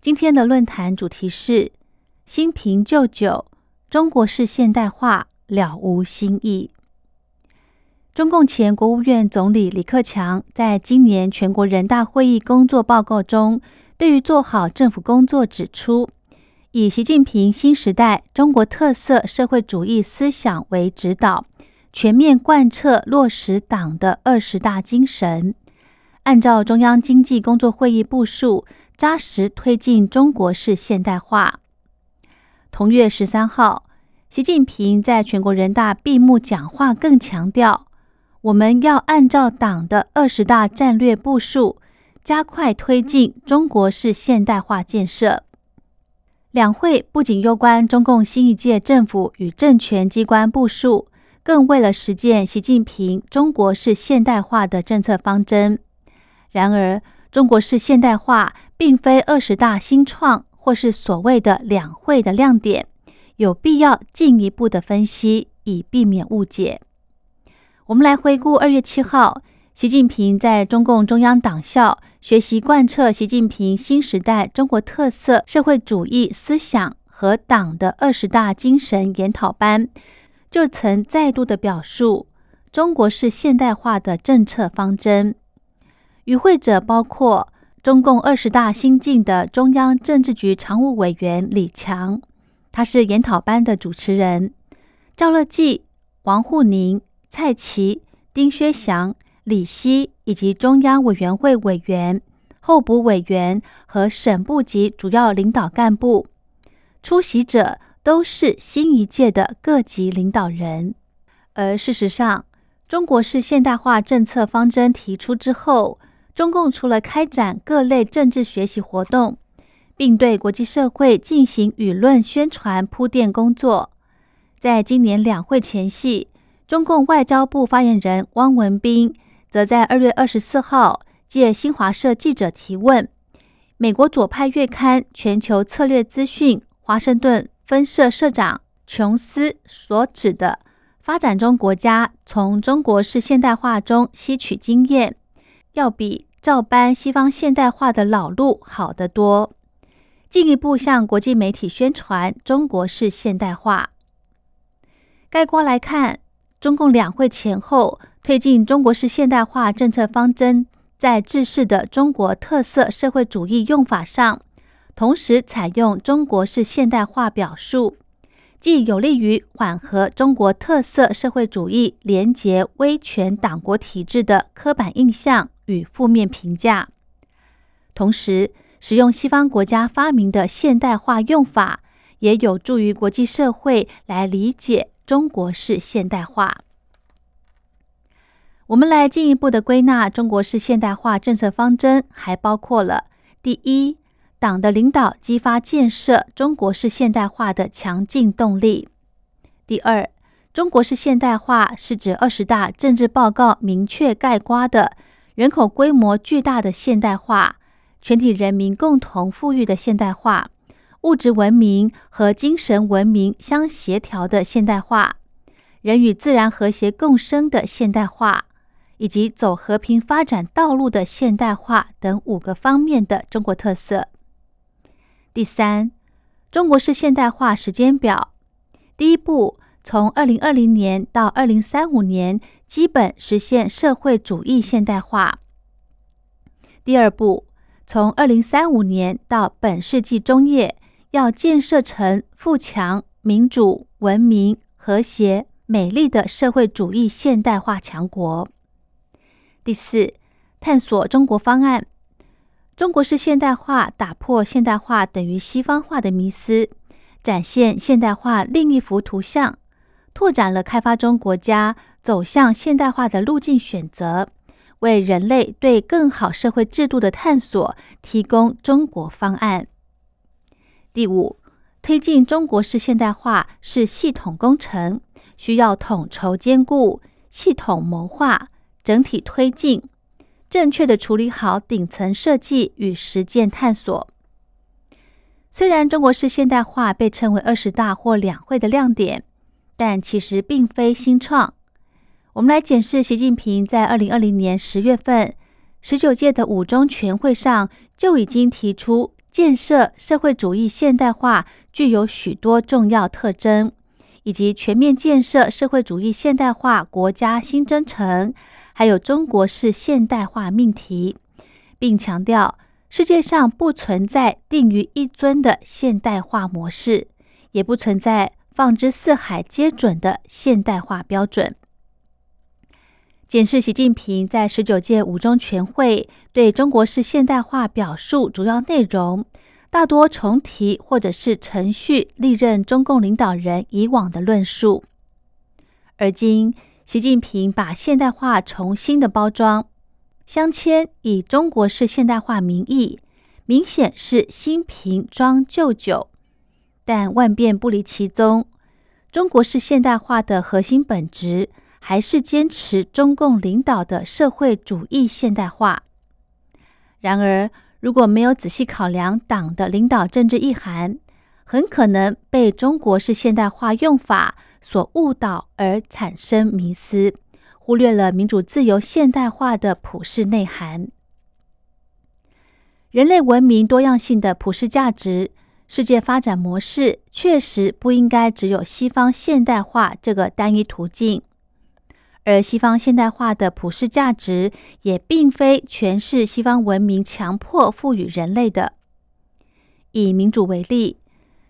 今天的论坛主题是“新瓶旧酒，中国式现代化了无新意”。中共前国务院总理李克强在今年全国人大会议工作报告中，对于做好政府工作指出，以习近平新时代中国特色社会主义思想为指导，全面贯彻落实党的二十大精神，按照中央经济工作会议部署。扎实推进中国式现代化。同月十三号，习近平在全国人大闭幕讲话更强调，我们要按照党的二十大战略部署，加快推进中国式现代化建设。两会不仅攸关中共新一届政府与政权机关部署，更为了实践习近平中国式现代化的政策方针。然而，中国式现代化并非二十大新创，或是所谓的两会的亮点，有必要进一步的分析，以避免误解。我们来回顾二月七号，习近平在中共中央党校学习贯彻习近平新时代中国特色社会主义思想和党的二十大精神研讨班，就曾再度的表述中国式现代化的政策方针。与会者包括中共二十大新晋的中央政治局常务委员李强，他是研讨班的主持人；赵乐际、王沪宁、蔡奇、丁薛祥、李希以及中央委员会委员、候补委员和省部级主要领导干部。出席者都是新一届的各级领导人。而事实上，中国式现代化政策方针提出之后，中共除了开展各类政治学习活动，并对国际社会进行舆论宣传铺垫工作，在今年两会前夕，中共外交部发言人汪文斌则在二月二十四号借新华社记者提问，美国左派月刊《全球策略资讯》华盛顿分社社长琼斯所指的发展中国家从中国式现代化中吸取经验，要比。照搬西方现代化的老路好得多，进一步向国际媒体宣传中国式现代化。概括来看，中共两会前后推进中国式现代化政策方针，在制式的中国特色社会主义用法上，同时采用中国式现代化表述，既有利于缓和中国特色社会主义廉洁威权党国体制的刻板印象。与负面评价，同时使用西方国家发明的现代化用法，也有助于国际社会来理解中国式现代化。我们来进一步的归纳中国式现代化政策方针，还包括了：第一，党的领导激发建设中国式现代化的强劲动力；第二，中国式现代化是指二十大政治报告明确概括的。人口规模巨大的现代化，全体人民共同富裕的现代化，物质文明和精神文明相协调的现代化，人与自然和谐共生的现代化，以及走和平发展道路的现代化等五个方面的中国特色。第三，中国式现代化时间表，第一步。从二零二零年到二零三五年，基本实现社会主义现代化。第二步，从二零三五年到本世纪中叶，要建设成富强、民主、文明、和谐、美丽的社会主义现代化强国。第四，探索中国方案。中国式现代化打破现代化等于西方化的迷思，展现现代化另一幅图像。拓展了开发中国家走向现代化的路径选择，为人类对更好社会制度的探索提供中国方案。第五，推进中国式现代化是系统工程，需要统筹兼顾、系统谋划、整体推进，正确的处理好顶层设计与实践探索。虽然中国式现代化被称为二十大或两会的亮点，但其实并非新创。我们来检视习近平在二零二零年十月份十九届的五中全会上就已经提出。建设社会主义现代化具有许多重要特征，以及全面建设社会主义现代化国家新征程，还有中国式现代化命题，并强调世界上不存在定于一尊的现代化模式，也不存在放之四海皆准的现代化标准。检视习近平在十九届五中全会对中国式现代化表述主要内容，大多重提或者是程序历任中共领导人以往的论述。而今，习近平把现代化重新的包装，镶嵌以中国式现代化名义，明显是新瓶装旧酒，但万变不离其宗。中国式现代化的核心本质。还是坚持中共领导的社会主义现代化。然而，如果没有仔细考量党的领导政治意涵，很可能被中国式现代化用法所误导，而产生迷思，忽略了民主自由现代化的普世内涵。人类文明多样性的普世价值，世界发展模式确实不应该只有西方现代化这个单一途径。而西方现代化的普世价值，也并非全是西方文明强迫赋予人类的。以民主为例，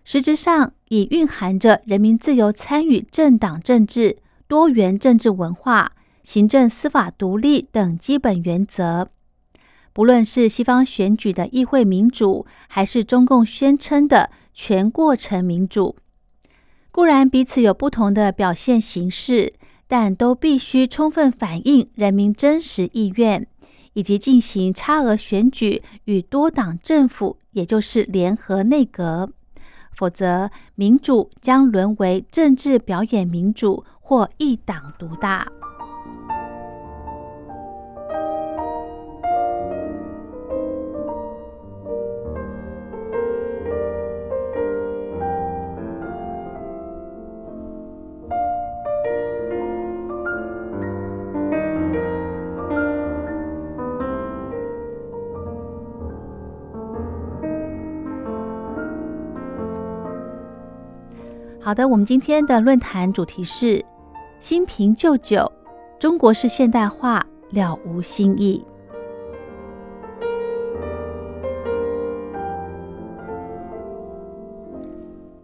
实质上已蕴含着人民自由参与政党政治、多元政治文化、行政司法独立等基本原则。不论是西方选举的议会民主，还是中共宣称的全过程民主，固然彼此有不同的表现形式。但都必须充分反映人民真实意愿，以及进行差额选举与多党政府，也就是联合内阁，否则民主将沦为政治表演民主或一党独大。好的，我们今天的论坛主题是“新瓶旧酒，中国式现代化了无新意”。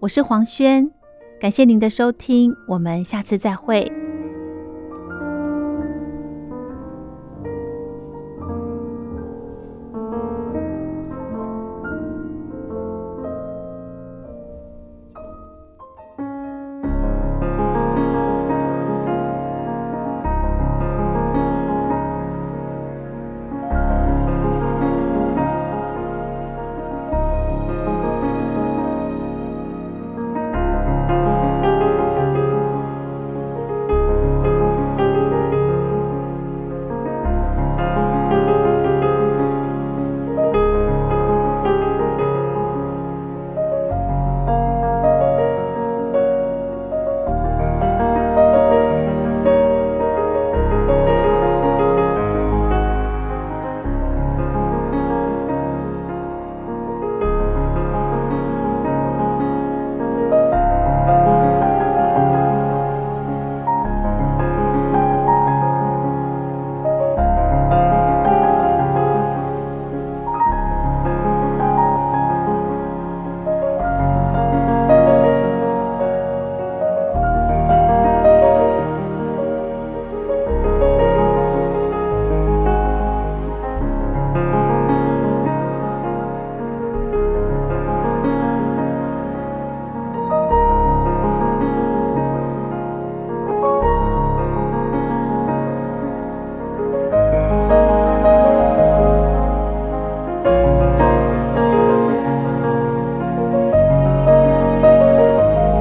我是黄轩，感谢您的收听，我们下次再会。